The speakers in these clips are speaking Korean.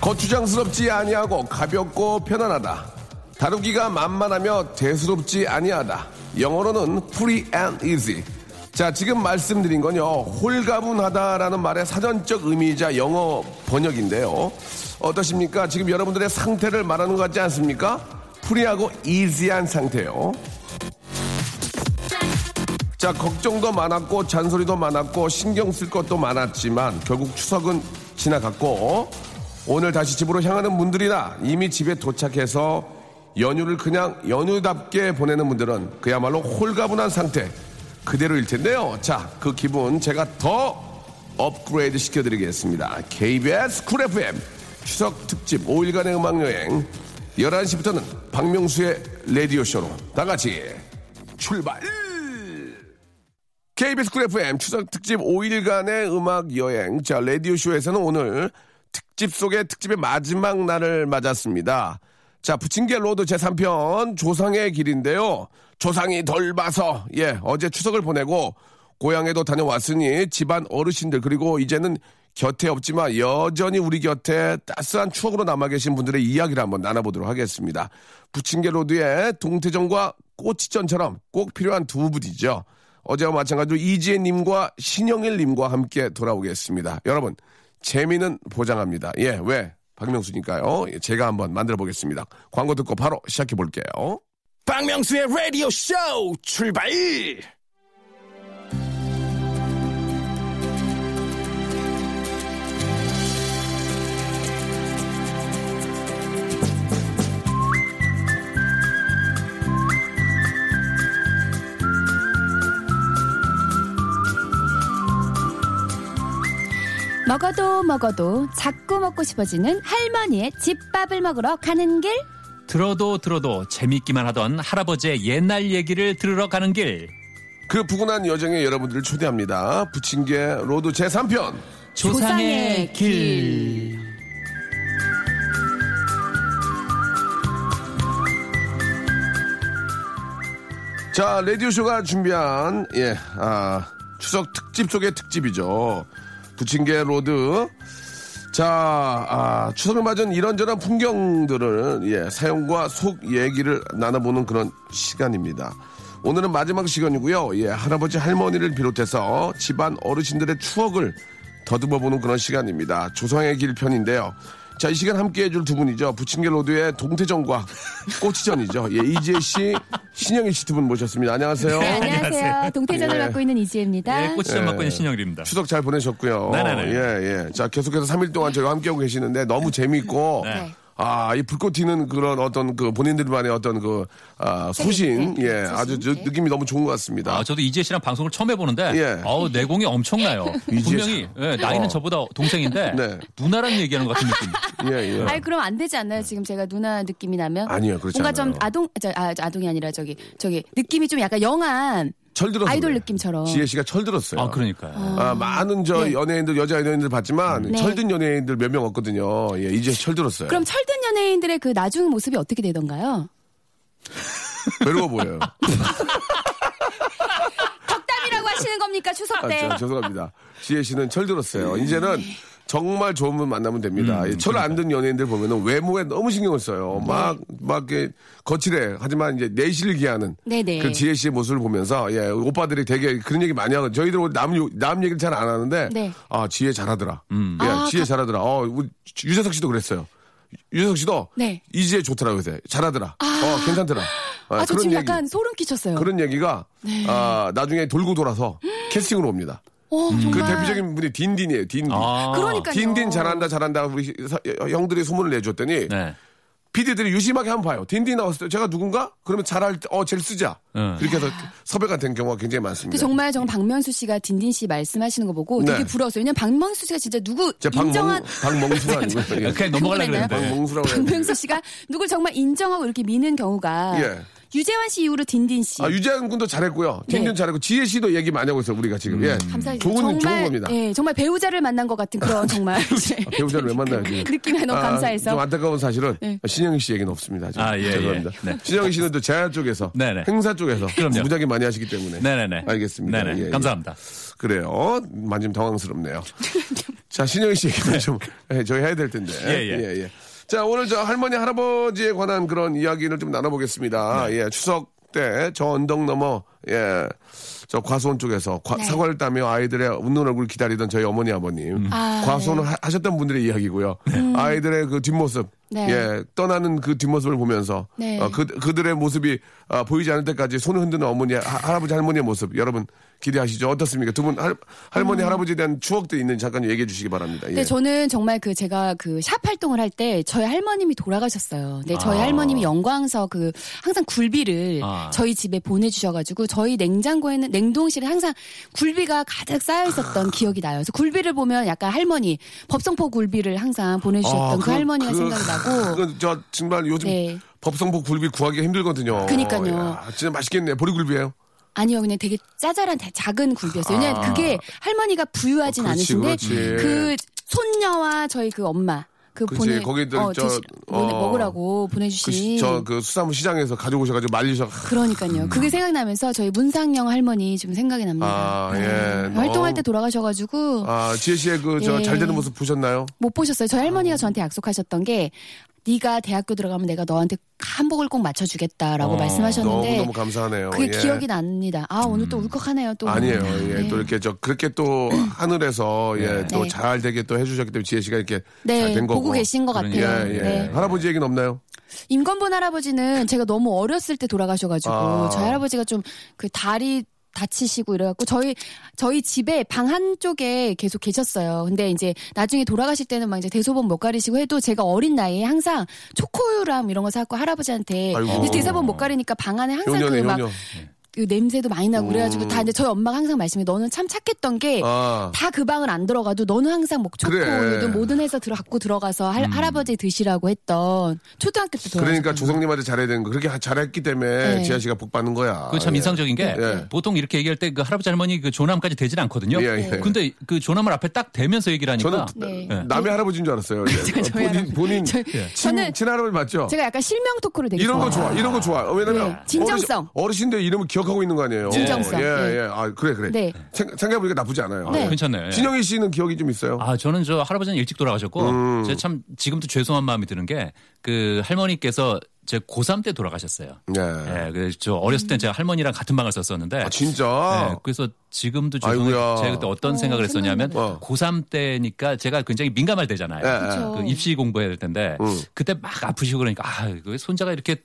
거추장스럽지 아니하고 가볍고 편안하다. 다루기가 만만하며 대수롭지 아니하다. 영어로는 free and easy. 자, 지금 말씀드린 건요, 홀가분하다라는 말의 사전적 의미이자 영어 번역인데요. 어떠십니까? 지금 여러분들의 상태를 말하는 것 같지 않습니까? 프리하고 이지한 상태요. 자, 걱정도 많았고, 잔소리도 많았고, 신경 쓸 것도 많았지만, 결국 추석은 지나갔고, 오늘 다시 집으로 향하는 분들이나 이미 집에 도착해서 연휴를 그냥 연휴답게 보내는 분들은 그야말로 홀가분한 상태 그대로일 텐데요. 자, 그 기분 제가 더 업그레이드 시켜드리겠습니다. KBS 쿨 FM 추석 특집 5일간의 음악 여행 11시부터는 박명수의 라디오 쇼로 다 같이 출발! KBS 쿨 FM 추석 특집 5일간의 음악 여행. 자, 라디오 쇼에서는 오늘 특집 속의 특집의 마지막 날을 맞았습니다. 자, 부침개 로드 제3편 조상의 길인데요. 조상이 돌봐서, 예, 어제 추석을 보내고 고향에도 다녀왔으니 집안 어르신들 그리고 이제는 곁에 없지만 여전히 우리 곁에 따스한 추억으로 남아 계신 분들의 이야기를 한번 나눠보도록 하겠습니다. 부침개 로드의 동태전과 꼬치전처럼 꼭 필요한 두 분이죠. 어제와 마찬가지로 이지혜님과 신영일님과 함께 돌아오겠습니다. 여러분, 재미는 보장합니다. 예, 왜? 박명수니까요. 예, 제가 한번 만들어 보겠습니다. 광고 듣고 바로 시작해 볼게요. 박명수의 라디오 쇼 출발! 먹어도 먹어도 자꾸 먹고 싶어지는 할머니의 집밥을 먹으러 가는 길. 들어도 들어도 재밌기만 하던 할아버지의 옛날 얘기를 들으러 가는 길. 그 푸근한 여정에 여러분들을 초대합니다. 부침개 로드 제3편. 조상의 길. 자, 라디오쇼가 준비한, 예, 아, 추석 특집 속의 특집이죠. 부침개 로드. 자, 아, 추석을 맞은 이런저런 풍경들을, 예, 사연과 속 얘기를 나눠보는 그런 시간입니다. 오늘은 마지막 시간이고요. 예, 할아버지 할머니를 비롯해서 집안 어르신들의 추억을 더듬어보는 그런 시간입니다. 조상의 길 편인데요. 자, 이 시간 함께 해줄 두 분이죠. 부침개 로드의 동태전과 꼬치전이죠. 예, 이지혜 씨, 신영일 씨 두 분 모셨습니다. 안녕하세요. 네, 안녕하세요. 동태전을 예. 맡고 있는 이지혜입니다. 예, 꼬치전 예. 맡고 있는 신영일입니다. 추석 잘 보내셨고요. 네네네. 예, 예. 자, 계속해서 3일 동안 저희가 함께하고 계시는데 너무 재미있고, 네. 아, 이 불꽃 튀는 그런 어떤 그 본인들만의 어떤 그, 아, 소신, 네, 예, 소신, 아주 저 네. 느낌이 너무 좋은 것 같습니다. 아, 저도 이재 씨랑 방송을 처음 해보는데, 예. 어우, 내공이 엄청나요. 분명히, 예, 나이는 어. 저보다 동생인데, 네. 누나랑 얘기하는 것 같은 느낌. 예, 예. 아니 그럼 안 되지 않나요? 지금 제가 누나 느낌이 나면 아니요, 그렇지 뭔가 않아요. 좀 아동 저, 아, 아동이 아니라 저기 저기 느낌이 좀 약간 영한 철 들었어요. 아이돌 느낌처럼. 지혜 씨가 철 들었어요. 아, 그러니까요. 아, 많은 저 네. 연예인들, 여자 연예인들 봤지만 네. 철든 연예인들 몇 명 없거든요. 예, 이제 철 들었어요. 그럼 철든 연예인들의 그 나중 모습이 어떻게 되던가요? 외로워 보여요. 덕담이라고 하시는 겁니까 추석 아, 때? 저, 죄송합니다. 지혜 씨는 철 들었어요. 이제는 정말 좋은 분 만나면 됩니다. 예, 저를 안 듣는 연예인들 보면은 외모에 너무 신경을 써요. 막, 막, 이렇게 거칠해. 하지만 이제 내실을 기하는. 네네. 그 지혜 씨의 모습을 보면서, 예, 오빠들이 되게 그런 얘기 많이 하거든요. 저희들 남, 요- 남 얘기를 잘 안 하는데, 네. 아, 지혜 잘하더라. 예, 아, 지혜 잘하더라. 어, 우리 유재석 씨도 그랬어요. 유재석 씨도 네. 이지혜 좋더라 요새 잘하더라. 어 괜찮더라. 아, 아, 저 그런 지금 얘기 약간 소름 끼쳤어요. 그런 얘기가 아, 나중에 돌고 돌아서 캐스팅으로 옵니다. 어, 그 정말. 대표적인 분이 딘딘이에요. 딘딘. 아. 그러니까요. 딘딘 잘한다 잘한다 우리 사- 형들이 소문을 내줬더니 네. PD들이 유심하게 한번 봐요. 딘딘 나왔을 때 제가 누군가? 그러면 잘할 때 어 쟤를 쓰자. 응. 그렇게 해서 섭외가 된 경우가 굉장히 근데 많습니다. 정말 정말 박명수 씨가 딘딘 씨 말씀하시는 거 보고 네. 되게 부러웠어요. 왜냐면 박명수 씨가 진짜 누구 제 박멍 인정한 박멍수가 아니고요. 예. 그냥 넘어가려고? 그랬는데. 박멍수라고 해야 박명수 씨가 누굴 정말 인정하고 이렇게 미는 경우가 예. 유재환 씨 이후로 딘딘 씨. 아, 유재한 군도 잘했고요. 딘딘 네. 잘했고 지혜 씨도 얘기 많이 하고 있어요. 우리가 지금. 예. 감사해요. 좋은 정말 좋은 겁니다. 예, 정말 배우자를 만난 것 같은 그런 정말 아, 배우자를 왜 만나요, 지금? 느낌이 너무 아, 감사해서. 좀 안타까운 사실은 네. 신영희 씨 얘기는 없습니다. 지금. 아, 예, 죄송합니다. 예. 네. 신영희 씨는 또 제야 쪽에서, 네네. 행사 쪽에서 그럼요. 무지하게 많이 하시기 때문에. 네네네. 알겠습니다. 네네. 예, 예. 감사합니다. 그래요. 많이 좀 당황스럽네요. 자, 신영희 씨 얘기는 좀 예, 저희 해야 될 텐데. 예, 예. 자, 오늘 저 할머니, 할아버지에 관한 그런 이야기를 좀 나눠보겠습니다. 네. 예, 추석 때 저 언덕 넘어, 예, 저 과수원 쪽에서 과- 네. 사과를 따며 아이들의 웃는 얼굴 기다리던 저희 어머니, 아버님. 아, 과수원을 네. 하- 하셨던 분들의 이야기고요. 아이들의 그 뒷모습, 네. 예, 떠나는 그 뒷모습을 보면서 네. 어, 그, 그들의 모습이 아, 보이지 않을 때까지 손을 흔드는 어머니, 하- 할아버지, 할머니의 모습 여러분 기대하시죠? 어떻습니까? 두 분 할머니, 할아버지에 대한 추억들이 있는지 잠깐 얘기해 주시기 바랍니다. 예. 근데 저는 정말 그 제가 그 샵 활동을 할 때 저희 할머님이 돌아가셨어요. 근데 저희 아. 할머님이 영광서 그 항상 굴비를 아. 저희 집에 보내주셔가지고 저희 냉장고에는 냉동실에 항상 굴비가 가득 쌓여 있었던 기억이 나요. 그래서 굴비를 보면 약간 할머니 법성포 굴비를 항상 보내주셨던 아, 그, 할머니가 생각이 나고. 그건 저 정말 요즘 네. 법성복 굴비 구하기 힘들거든요. 그니까요. 야, 진짜 맛있겠네. 보리굴비예요. 아니요, 그냥 되게 짜잘한 다- 작은 굴비였어요. 왜냐면 아. 그게 할머니가 부유하진 어, 그렇지, 않으신데 그렇지. 그 손녀와 저희 그 엄마 그 그치, 보내 거기들 어, 저, 드시- 어, 먹으라고 보내주신 저그 수산물 시장에서 가지고 오셔가지고 말리셔. 그러니까요. 그게 생각나면서 저희 문상영 할머니 좀 생각이 납니다. 아, 예. 네. 활동할 어. 때 돌아가셔가지고 아 지혜 씨의 그저 예. 잘 되는 모습 보셨나요? 못 보셨어요. 저희 할머니가 저한테 약속하셨던 게 네가 대학교 들어가면 내가 너한테 한복을 꼭 맞춰주겠다라고 어, 말씀하셨는데 너무 너무 감사하네요. 그게 예. 기억이 납니다. 아 오늘 또 울컥하네요. 또 아니에요. 예, 네. 또 이렇게 저 그렇게 또 하늘에서 예, 또 네. 잘 되게 또 해주셨기 때문에 지혜 씨가 이렇게 네, 잘된 거고. 보고 계신 것. 같아요. 예, 예. 네. 할아버지 얘기는 없나요? 임건본 할아버지는 제가 너무 어렸을 때 돌아가셔가지고 아. 저희 할아버지가 좀 그 다리 다치시고 이래갖고 저희 저희 집에 방 한쪽에 계속 계셨어요. 근데 이제 나중에 돌아가실 때는 막 이제 대소변 못 가리시고 해도 제가 어린 나이에 항상 초코우유랑 이런 거 사갖고 할아버지한테 아이고. 대소변 못 가리니까 방 안에 항상 효녀네, 그막 효녀. 그 냄새도 많이 나고 그래가지고 다 근데 저희 엄마가 항상 말씀해 너는 참 착했던 게 아. 다그 방을 안 들어가도 너는 항상 뭐 그래. 초코우유든 뭐든 해서 들어 갖고 들어가서 할, 할아버지 드시라고 했던 초등학교 때. 그러니까 조상님한테 잘해야 되는 거. 그렇게 하- 잘했기 때문에 네. 지아 씨가 복 받는 거야. 그참 예. 인상적인 게 예. 보통 이렇게 얘기할 때 그 할아버지 할머니 그 조남까지 되진 않거든요. 예, 예. 근데 그 조남을 앞에 딱 대면서 얘기를 하니까 저는 네. 예. 남의 할아버지인 줄 알았어요. 예. 저희 본인 할아버지. 본인 저- 친, 저는 친할아버지 맞죠? 제가 약간 실명 토크를 되게 이런 거. 좋아. 이런 거 좋아. 왜냐면 네, 진정성. 어르신, 어르신들 이름을 기억 하고 있는 거 아니에요. 진정성. 예, 네. 예. 아, 그래, 그래. 네. 생, 생각 해보니까 나쁘지 않아요. 네. 예. 괜찮네. 신영희 씨는 기억이 좀 있어요? 아, 저는 저 할아버지는 일찍 돌아가셨고, 음. 제가 참 지금도 죄송한 마음이 드는 게, 그 할머니께서 제 고3 때 돌아가셨어요. 네. 예, 그래서 저 어렸을 때 제가 할머니랑 같은 방을 썼었는데, 아, 진짜? 예, 그래서 지금도 죄송해요. 아이고야. 제가 그때 어떤 어, 생각을 했었냐면. 어. 고3 때니까 제가 굉장히 민감할 때잖아요. 예, 그쵸. 그 입시 공부해야 될 텐데, 음. 그때 막 아프시고 그러니까, 아, 그 손자가 이렇게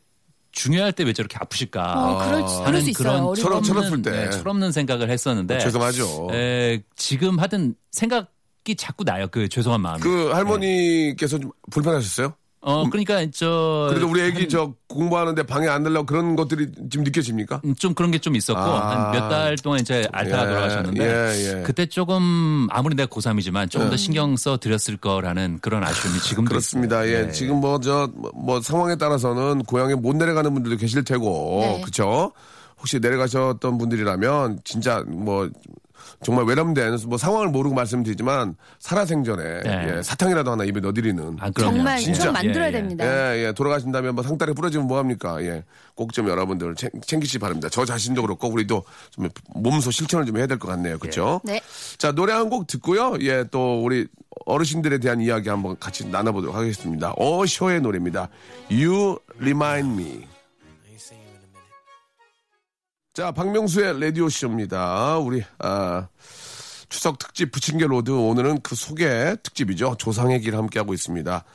중요할 때 왜 저렇게 아프실까. 어, 그럴, 그럴 하는 수 있어요. 그런 어린 철없- 때. 철없을 때. 네, 철없는 생각을 했었는데, 죄송하죠. 에, 지금 하든 생각 이 자꾸 나요. 그 죄송한 마음이. 그 할머니께서 좀 불편하셨어요? 어, 그러니까 저 그래도 우리 애기 저 공부하는데 방해 안 들려고 그런 것들이 지금 느껴집니까? 음, 좀 그런 게 좀 있었고 아. 한몇 달 동안 이제 알타가 예, 돌아가셨는데 예, 예. 그때 조금 아무리 내가 고3이지만 조금 더 신경 써 드렸을 거라는 그런 아쉬움이 지금도 그렇습니다. 있어요. 예. 네. 지금 뭐, 저, 뭐, 뭐 상황에 따라서는 고향에 못 내려가는 분들도 계실 테고, 네. 그쵸? 혹시 내려가셨던 분들이라면, 진짜 뭐, 정말 외람된 뭐 상황을 모르고 말씀드리지만 살아생전에 네. 예, 사탕이라도 하나 입에 넣어드리는 아. 정말 진짜. 좀 만들어야 예, 예. 됩니다. 예, 예, 돌아가신다면 뭐 상다리 부러지면 뭐 합니까? 예. 꼭 좀 여러분들 챙, 챙기시기 바랍니다. 저 자신도 그렇고, 우리도 좀 몸소 실천을 좀 해야 될 것 같네요. 그쵸? 네. 자, 노래 한 곡 듣고요. 예, 또 우리 어르신들에 대한 이야기 한번 같이 나눠보도록 하겠습니다. 어쇼의 노래입니다. You Remind Me. 자, 박명수의 라디오 쇼입니다. 우리, 아, 추석 특집 부침개 로드 오늘은 그 속의 특집이죠. 조상의 길 함께 하고 있습니다.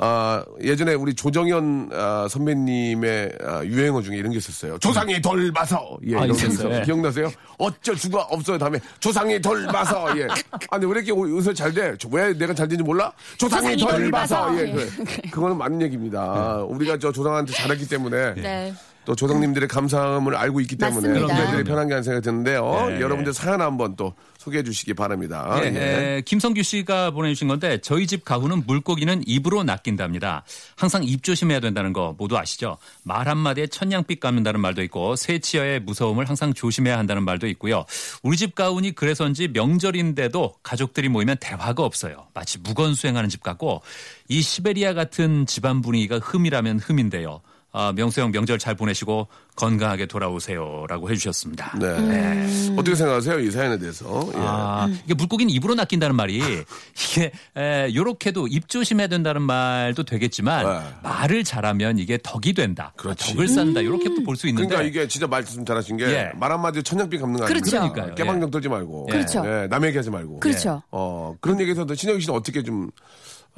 아, 예전에 우리 조정현 아, 선배님의 아, 유행어 중에 이런 게 있었어요. 조상이 돌봐서. 예, 아, 이런 게 있었어요. 예. 기억나세요? 어쩔 수가 없어요. 다음에 조상이 돌봐서. 예. 아니, 왜 이렇게 요새 잘 돼? 왜 내가 잘 되는지 몰라? 조상이, 조상이 돌봐서. 돌봐서. 예, 그래. 그거는 맞는 얘기입니다. 우리가 저 조상한테 잘했기 때문에. 네. 또 조상님들의 감사함을 알고 있기 때문에 맞습니다. 우리들이 편한 게 아닌 생각이 드는데요. 네, 여러분들 사연 한번 또 소개해 주시기 바랍니다. 예, 예. 예, 김성규 씨가 보내주신 건데 저희 집 가구는 물고기는 입으로 낚인답니다. 항상 입 조심해야 된다는 거 모두 아시죠? 말 한마디에 천냥빛 감는다는 말도 있고 새치어의 무서움을 항상 조심해야 한다는 말도 있고요. 우리 집 가훈이 그래서인지 명절인데도 가족들이 모이면 대화가 없어요. 마치 무건수행하는 집 같고 이 시베리아 같은 집안 분위기가 흠이라면 흠인데요. 아, 명수 형 명절 잘 보내시고 건강하게 돌아오세요라고 해주셨습니다. 네. 어떻게 생각하세요? 이 사연에 대해서. 예. 아, 이게 물고기는 입으로 낚인다는 말이 이게 에, 요렇게도 입 조심해야 된다는 말도 되겠지만 네. 말을 잘하면 이게 덕이 된다. 그렇지. 덕을 쌓는다. 이렇게도 볼수 있는데 그러니까 이게 진짜 말씀 잘하신 게 예. 말 한마디에 천냥빛 감는 거 아니에요? 그렇죠. 그러니까요. 깨방정 떨지 말고. 그렇죠. 예, 남 얘기하지 말고. 그렇죠. 어, 그런 얘기에서도 신영희 씨는 어떻게 좀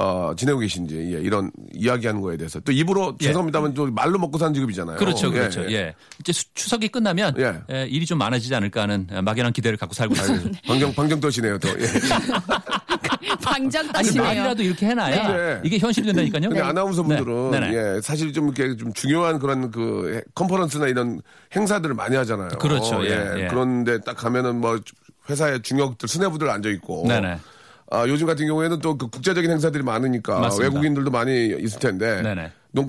어, 지내고 계신지 예, 이런 이야기하는 거에 대해서 또 입으로 예. 죄송합니다만 또 말로 먹고 사는 직업이잖아요. 그렇죠, 그렇죠. 예, 이제 수- 추석이 끝나면 예. 에, 일이 좀 많아지지 않을까 하는 에, 막연한 기대를 갖고 살고 있습니다. 방정 방정 떠시네요 또. 예. 방정 아니 따시네요. 말이라도 이렇게 해놔야 네. 이게 현실이 된다니까요. 근데 아나운서 분들은 네. 네, 네. 예, 사실 좀 이렇게 좀 중요한 그런 그 해- 컨퍼런스나 이런 행사들을 많이 하잖아요. 그렇죠, 예, 예. 그런데 딱 가면은 뭐 회사의 중역들 수뇌부들 앉아 있고. 네네. 아, 요즘 같은 경우에는 또 그 국제적인 행사들이 많으니까 맞습니다. 외국인들도 많이 있을 텐데. 네네. 농,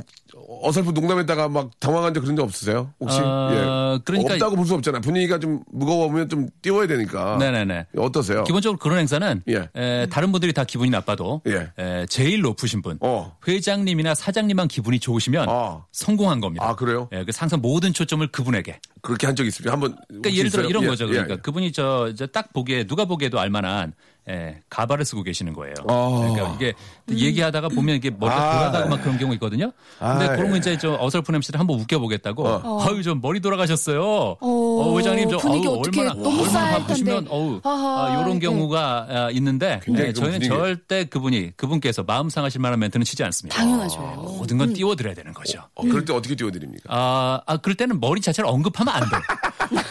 어설픈 농담했다가 막 당황한 적 그런 적 없으세요? 혹시? 어, 예. 그러니까- 없다고 볼 수 없잖아요. 분위기가 좀 무거우면 좀 띄워야 되니까. 네네네. 어떠세요? 기본적으로 그런 행사는 예. 에, 다른 분들이 다 기분이 나빠도 예. 에, 제일 높으신 분 어. 회장님이나 사장님만 기분이 좋으시면 아. 성공한 겁니다. 아, 그래요? 예, 그래서 항상 모든 초점을 그분에게. 그렇게 한 적 있습니까? 한번. 그러니까 예를 들어 있어요? 이런 예, 거죠. 예, 그러니까 예. 그분이 저, 저딱 보기에 누가 보기에도 알만한 예, 가발을 쓰고 계시는 거예요. 아. 그러니까 이게 얘기하다가 보면 이게 머리가 아. 돌아가고 막 그런 경우 있거든요. 근데 아, 그런 거 예. 이제 저 어설픈 MC를 한번 웃겨보겠다고. 어. 아유, 저 머리 돌아가셨어요. 어, 어, 회장님 저 분위기 어우, 어떻게 얼마나 너무 얼마나 바쁘시면. 어우 아하, 이런 네. 경우가 아, 있는데 네, 그 저희는 분위기. 절대 그분이 그분께서 마음 상하실 만한 멘트는 치지 않습니다. 당연하죠. 모든 건 띄워드려야 되는 거죠. 어, 그럴 때 어떻게 띄워드립니까? 아, 아, 그럴 때는 머리 자체를 언급하면 안 돼.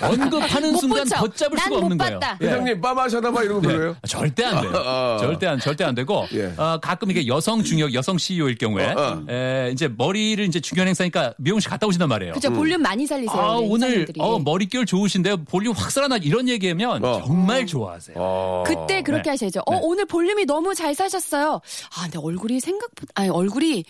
언급하는 못 순간. 걷잡을 난 수가 못 없는 거예요. 예. 회장님, 빠마샤나봐 이런 거 별로예요? 아, 절대 안 돼요. 어. 절대 안, 절대 안 되고, 예. 어, 가끔 이게 여성 중역, 여성 CEO일 경우에, 어, 어. 에, 이제 머리를 이제 중요한 행사니까 미용실 갔다 오신단 말이에요. 그죠 볼륨 많이 살리세요. 아, 오늘. 어, 머릿결 좋으신데요. 볼륨 확 살아나 이런 얘기하면 어. 정말 좋아하세요. 어. 그때 그렇게 네. 하셔야죠. 어, 네. 오늘 볼륨이 너무 잘 사셨어요. 아, 근데 얼굴이 생각보다, 아니, 얼굴이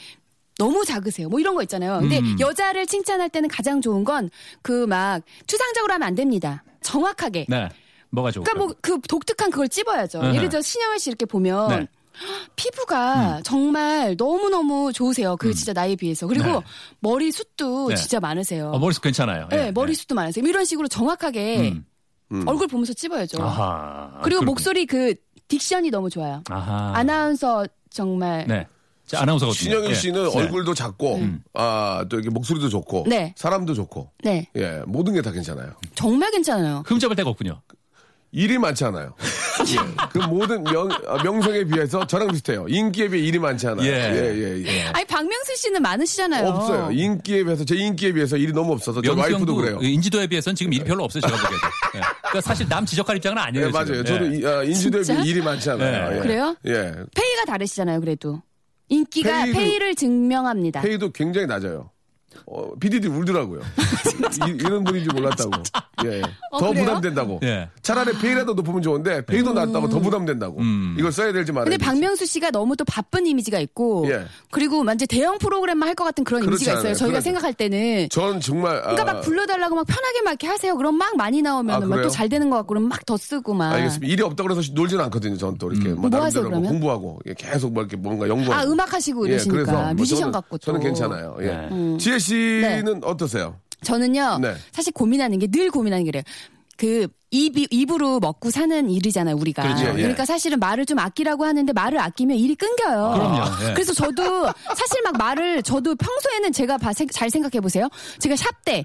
너무 작으세요. 뭐 이런 거 있잖아요. 근데 음. 여자를 칭찬할 때는 가장 좋은 건 그 막 추상적으로 하면 안 됩니다. 정확하게. 네. 뭐가 좋을까요? 그러니까 뭐 그 독특한 그걸 찝어야죠. 네. 예를 들어 신영을 씨 이렇게 보면 네. 음. 피부가 정말 너무너무 좋으세요. 그 진짜 나이에 비해서. 그리고 네. 머리숱도 네. 진짜 많으세요. 어, 머리숱 괜찮아요. 네, 예, 머리숱도 많으세요. 이런 식으로 정확하게 음. 얼굴 보면서 찝어야죠. 예. 아하. 그리고 그렇군요. 목소리 그 딕션이 너무 좋아요. 아하. 아나운서 정말 네. 자, 아나운서거든요. 신영일 예. 씨는 네. 얼굴도 작고, 아, 또 이렇게 목소리도 좋고, 네. 사람도 좋고, 네 예, 모든 게 다 괜찮아요. 정말 괜찮아요. 흠잡을 데가 없군요. 일이 많지 않아요. 예. 그 모든 명, 아, 명성에 비해서 저랑 비슷해요. 인기에 비해 일이 많지 않아요. 예. 예, 예, 예. 아니 박명수 씨는 많으시잖아요. 없어요. 인기에 비해서, 제 인기에 비해서 일이 너무 없어서, 저 와이프도 명수형도 그래요. 인지도에 비해서는 지금 일이 별로 없어요, 제가 보기에도. 예. 그러니까 사실 남 지적할 입장은 아니에요. 예, 맞아요. 지금. 저도 예. 이- 아, 인지도에 진짜? 비해 일이 많지 않아요. 예. 예. 그래요? 예. 페이가 다르시잖아요. 그래도 인기가 페이도- 페이를 증명합니다. 페이도 굉장히 낮아요. 어, PD들이 울더라고요. 이, 런 분인 줄 몰랐다고. 예, 예. 어, 더 그래요? 부담된다고. 예. 차라리 페이라도 높으면 좋은데 페이도 낮다고 더 부담된다고. 이걸 써야 될지 말아야 근데. 박명수 씨가 너무 또 바쁜 이미지가 있고 예. 그리고 완전 대형 프로그램만 할 것 같은 그런 이미지가 있어요. 저희가. 생각할 때는 전 정말 그러니까 아, 막 불러달라고 막 편하게 막 이렇게 하세요. 그럼 막 많이 아, 나오면 그래요? 또잘 되는 것 같고 그럼 막 더 쓰고 막. 알겠습니다. 일이 없다고 그래서 놀지는 않거든요. 저는 또 이렇게 뭐뭐 나름대로 하세요, 뭐 그러면? 공부하고 예, 계속 뭐 이렇게 뭔가 연구하고. 아 음악 하시고 예, 이러시니까 그래서 뭐 뮤지션 저는, 같고 또. 저는 괜찮아요. 예. 네. 지혜 씨는 어떠세요? 저는요 네. 사실 고민하는 게 늘 고민하는 게 그래요. 그 입, 입으로 먹고 사는 일이잖아요, 우리가. 그렇죠, 예. 그러니까 사실은 말을 좀 아끼라고 하는데 말을 아끼면 일이 끊겨요. 그럼요, 예. 그래서 저도 사실 막 말을 저도 평소에는 제가 봐- 생- 잘 생각해 보세요. 제가 샵 때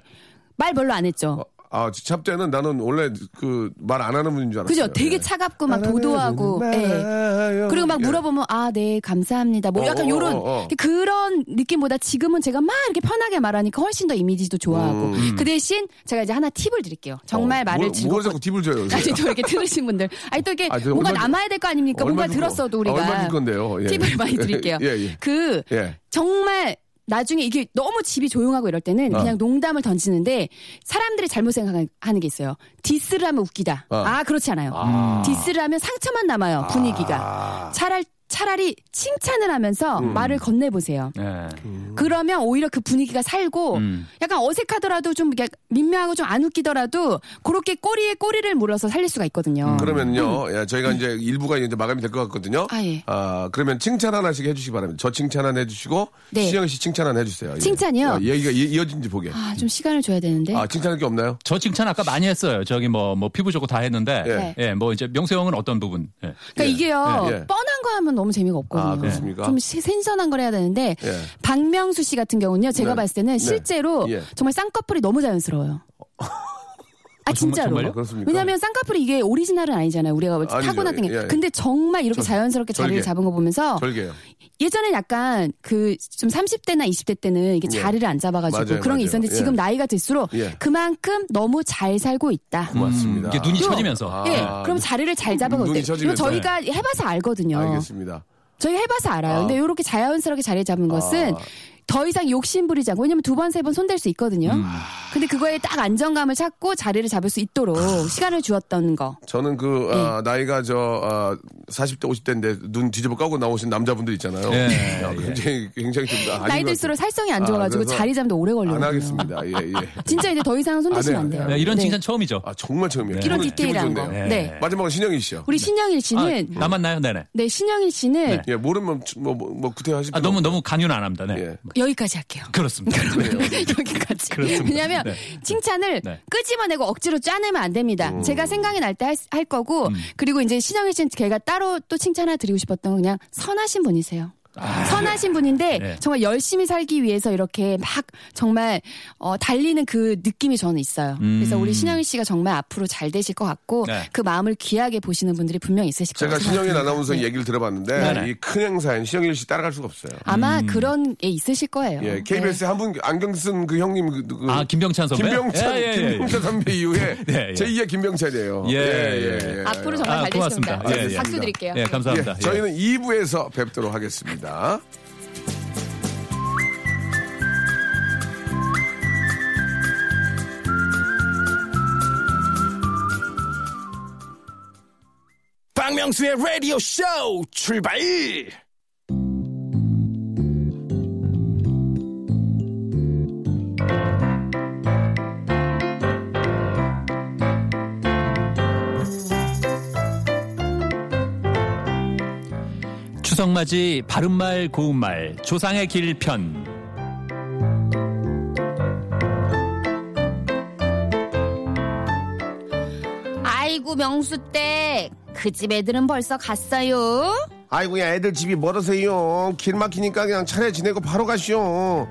말 별로 안 했죠. 아, 찹 때는 나는 원래 그 말 안 하는 분인 줄 알았어요. 그죠? 되게 예. 차갑고 막 도도하고. 예. 그리고 막 예. 물어보면 아, 네, 감사합니다. 뭐 어, 약간 어, 요런 어, 어. 그런 느낌보다 지금은 제가 막 이렇게 편하게 말하니까 훨씬 더 이미지도 좋아하고. 그 대신 제가 이제 하나 팁을 드릴게요. 정말 음. 어, 말을 뭘, 즐겁고 뭘 자꾸 팁을 줘요. 아니 또 이렇게 들으신 분들 아니 또 이게 아, 저 뭔가 얼마 줄- 남아야 될 거 아닙니까 뭔가 들었어도 아, 우리가 얼마 줄 건데요? 예. 팁을 많이 드릴게요 예, 예. 그 예. 정말 나중에 이게 너무 집이 조용하고 이럴 때는 어. 그냥 농담을 던지는데 사람들이 잘못 생각하는 게 있어요. 디스를 하면 웃기다. 어. 아 그렇지 않아요. 디스를 하면 상처만 남아요 분위기가. 차라리 차라리 칭찬을 하면서 음. 말을 건네보세요. 네. 그러면 오히려 그 분위기가 살고 음. 약간 어색하더라도 좀 민망하고 좀 안 웃기더라도 그렇게 꼬리에 꼬리를 물어서 살릴 수가 있거든요. 그러면요, 예, 저희가 이제 일부가 이제 마감이 될 것 같거든요. 음. 아, 예. 아, 그러면 칭찬 하나씩 해주시기 바랍니다. 저 칭찬 하나 해주시고, 네. 시영 씨 칭찬 하나 해주세요. 예. 칭찬이요? 아, 얘기가 이- 이어진지 보게. 아, 좀 시간을 줘야 되는데. 아, 칭찬할 게 없나요? 저 칭찬 아까 많이 했어요. 저기 뭐, 뭐 피부 좋고 다 했는데, 예. 예, 뭐 이제 명수 형은 어떤 부분? 예. 그러니까 이게요 예, 예. 뻔한 거 하면 너무 재미가 없거든요. 아, 그렇습니까? 좀 시- 신선한 걸 해야 되는데 예. 박명수 씨 같은 경우는요. 제가 네. 봤을 때는 네. 실제로 예. 정말 쌍꺼풀이 너무 자연스러워요. 아 진짜로. 아? 왜냐하면 쌍꺼풀이 이게 오리지널은 아니잖아요. 우리가 뭐. 타고났던 게. 예, 예. 근데 정말 이렇게 절- 자연스럽게 자리를 절개. 잡은 거 보면서 절개요. 예전에 약간 그 좀 30대나 20대 때는 이게 예. 자리를 안 잡아가지고 맞아요, 그런 게 맞아요. 있었는데 예. 지금 나이가 들수록 예. 그만큼 너무 잘 살고 있다. 고맙습니다. 음, 이게 눈이 또- 쳐지면서. 아, 예, 그럼 자리를 잘 잡아가 눈이 어때? 이거 쳐지면서. 저희가 해봐서 알거든요. 알겠습니다. 저희가 해봐서 알아요. 근데 이렇게 자연스럽게 자리 잡은 것은 아. 더 이상 욕심 부리지 않고 왜냐면 두 번, 세 번 손댈 수 있거든요. 음. 근데 그거에 딱 안정감을 찾고 자리를 잡을 수 있도록 시간을 주었던 거. 저는 그, 아, 나이가 저, 아, 40대, 50대인데 눈 뒤집어 까고 나오신 남자분들 있잖아요. 예, 야, 예. 굉장히, 굉장히 좀. 나이 것 들수록. 살성이 안 좋아가지고 그래서 자리 잡는 데 오래 걸려요. 안 하겠습니다. 예, 예. 진짜 이제 더 이상 손대시면 안 돼요. 안 네, 이런 네. 칭찬 처음이죠. 아, 정말 처음이에요. 이런 디테일한 거. 좋네요. 네. 마지막으로 신영희 씨요. 우리 신영일 아, 씨는 남았나요? 네네. 네 신영일 씨는 네. 예, 모르면 뭐, 뭐, 뭐 구태하실 아, 필요 너무, 없고요. 너무 강요는 안 합니다. 네. 예. 여기까지 할게요. 그렇습니다. 여기까지. 그렇습니다. 왜냐하면 네. 칭찬을 네. 끄집어내고 억지로 짜내면 안 됩니다. 음. 제가 생각이 날 때 할 거고 그리고 이제 신영일 씨는 제가 따로 또 칭찬 하나 드리고 싶었던 건 그냥 선하신 분이세요. 선하신 분인데 네. 정말 열심히 살기 위해서 이렇게 막 정말 어, 달리는 그 느낌이 저는 있어요. 그래서 우리 신영일 씨가 정말 앞으로 잘 되실 것 같고 네. 그 마음을 귀하게 보시는 분들이 분명 있으실 제가 거라고 신영일 생각합니다. 아나운서 네. 얘기를 들어봤는데 네네. 이큰 행사엔 신영일 씨 따라갈 수가 없어요. 아마 그런 게 있으실 거예요. 예, KBS 한 분 안경 쓴 그 형님 그, 그 아, 김병찬 선배? 김병찬 예, 예, 예. 김병찬 선배 이후에 네, 예. 제2의 김병찬이에요. 예, 예. 앞으로 정말 아, 잘. 예, 예. 박수 드릴게요. 예, 감사합니다. 예, 저희는 2부에서 뵙도록 하겠습니다. 박명수의 라디오 쇼 출발! 추석맞이 바른말 고운말 조상의 길편 아이고 명수댁 그 집 애들은 벌써 갔어요. 아이고 야 애들 집이 멀어서요. 길 막히니까 그냥 차례 지내고 바로 가시오.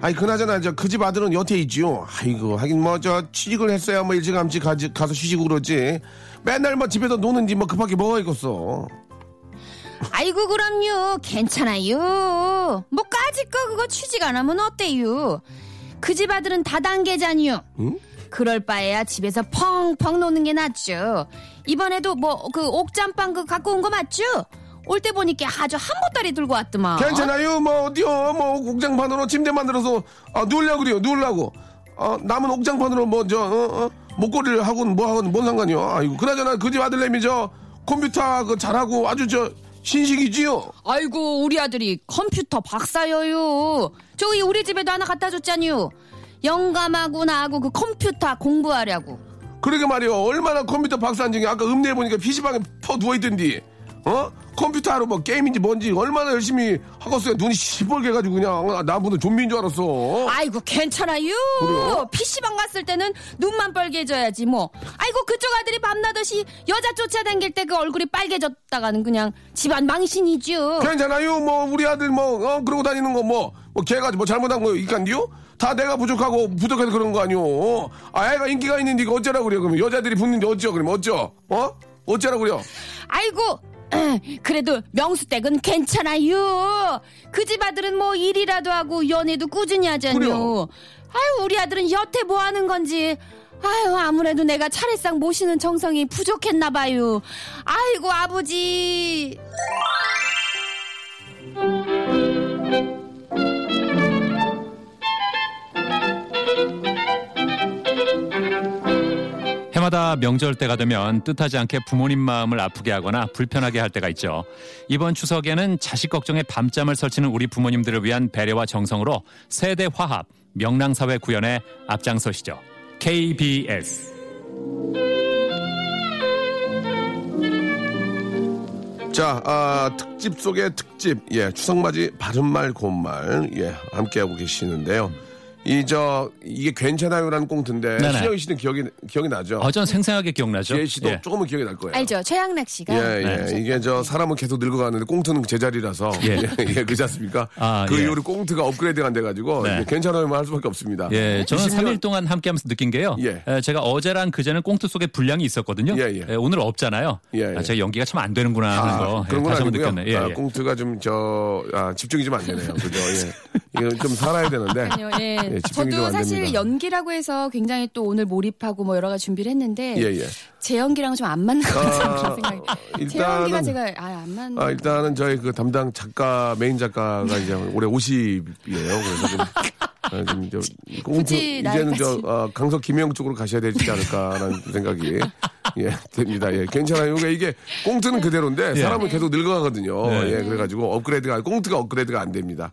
아이 그나저나 저 그 집 아들은 여태 있지요. 아이고 하긴 뭐 저 취직을 했어야 뭐 일찌감치 가지, 가서 쉬시고 그러지. 맨날 뭐 집에서 노는지 뭐 급하게 뭐가 있겠어. 아이고 그럼요 괜찮아요. 뭐 까짓 거 그거 취직 안 하면 어때요? 그 집 아들은 다단계잖요. 그럴 바에야 집에서 펑펑 노는 게 낫죠. 이번에도 뭐 그 옥잠빵 그 갖고 온 거 맞죠? 올 때 보니까 아주 한 보따리 들고 왔더만. 괜찮아요. 뭐 어디요? 뭐 옥장판으로 침대 만들어서 아, 누우려고 그래요. 누우려고. 어, 남은 옥장판으로 뭐저 어, 어, 목걸이를 하고는 뭐 하고는 뭔 상관이요? 아이고 그나저나 그 집 아들내미 저 컴퓨터 그 잘하고 아주 저 신식이지요. 아이고 우리 아들이 컴퓨터 박사여요. 저기 우리 집에도 하나 갖다 줬잖요. 영감하고 나하고 그 컴퓨터 공부하려고. 그러게 말이요. 얼마나 컴퓨터 박사인지 아까 읍내에 보니까 PC방에 퍼 누워있던디. 어? 컴퓨터 하러 뭐 게임인지 뭔지 얼마나 열심히 하겠어요. 눈이 시뻘게 가지고 그냥 아, 나보다 좀비인 줄 알았어. 아이고 괜찮아요. 그래요? PC방 갔을 때는 눈만 빨개져야지 뭐. 아이고 그쪽 아들이 밤나듯이 여자 쫓아다닐 때 그 얼굴이 빨개졌다가는 그냥 집안 망신이죠. 괜찮아요. 뭐 우리 아들 뭐 어, 그러고 다니는 거 뭐 뭐 걔가 뭐 잘못한 거 있간디요? 다 내가 부족하고 부족해서 그런 거 아니오. 어? 아 애가 인기가 있는데 이거 어쩌라고 그래요. 그러면 여자들이 붙는데 어쩌 그러면 어쩌? 어? 어쩌라고 그래요? 아이고 그래도 명수댁은 괜찮아요. 그 집 아들은 뭐 일이라도 하고 연애도 꾸준히 하잖요. 그래요. 아유 우리 아들은 여태 뭐 하는 건지. 아유 아무래도 내가 차례상 모시는 정성이 부족했나 봐요. 아이고 아버지. 해마다 명절 때가 되면 뜻하지 않게 부모님 마음을 아프게 하거나 불편하게 할 때가 있죠. 이번 추석에는 자식 걱정에 밤잠을 설치는 우리 부모님들을 위한 배려와 정성으로 세대 화합, 명랑사회 구현에 앞장서시죠. KBS. 자, 아, 특집 속의 특집, 예, 추석맞이 바른말 고운말, 예, 함께하고 계시는데요. 이, 저, 이게 괜찮아요라는 꽁트인데, 네네. 신영희 씨는 기억이, 기억이 나죠? 어, 전 생생하게 기억나죠? 지혜 씨도 예. 조금은 기억이 날 거예요. 알죠 최양락 씨가. 예, 예. 네. 이게 저 사람은 계속 늙어가는데 꽁트는 제자리라서. 예, 예. 예, 그렇지 않습니까? 아, 그 예. 이후로 꽁트가 업그레이드가 안 돼가지고, 네. 괜찮아요만 할 수밖에 없습니다. 예, 저는 20년 3일 동안 함께 하면서 느낀 게요. 예. 에, 제가 어제랑 그제는 꽁트 속에 분량이 있었거든요. 예, 예. 에, 오늘 없잖아요. 예, 예. 아, 제가 연기가 참 안 되는구나 하는 거. 아, 그런 예, 건 다시 한번. 느꼈네. 예, 아, 예. 꽁트가 좀, 저, 아, 집중이 좀 안 되네요. 그죠? 예. 이거 좀 살아야 되는데. 아니요, 예. 예, 저도 안 사실. 연기라고 해서 굉장히 또 오늘 몰입하고 뭐 여러 가지 준비를 했는데 예, 예. 제 연기랑 좀 안 맞는 것 생각이. 제 연기가 제가 아, 안 맞는. 아, 일단은 저희 그 담당 작가, 메인 작가가 이제 올해 50이에요. 그래서 좀, 아, 좀 저, 꽁트, 굳이 이제는 저. 어, 강석 김영 쪽으로 가셔야 되지 않을까라는 생각이, 예, 됩니다. 예, 괜찮아요. 그러니까 이게 꽁트는 그대로인데 예. 사람은 계속 늙어가거든요. 네. 예, 그래가지고 업그레이드가, 꽁트가 업그레이드가 안 됩니다.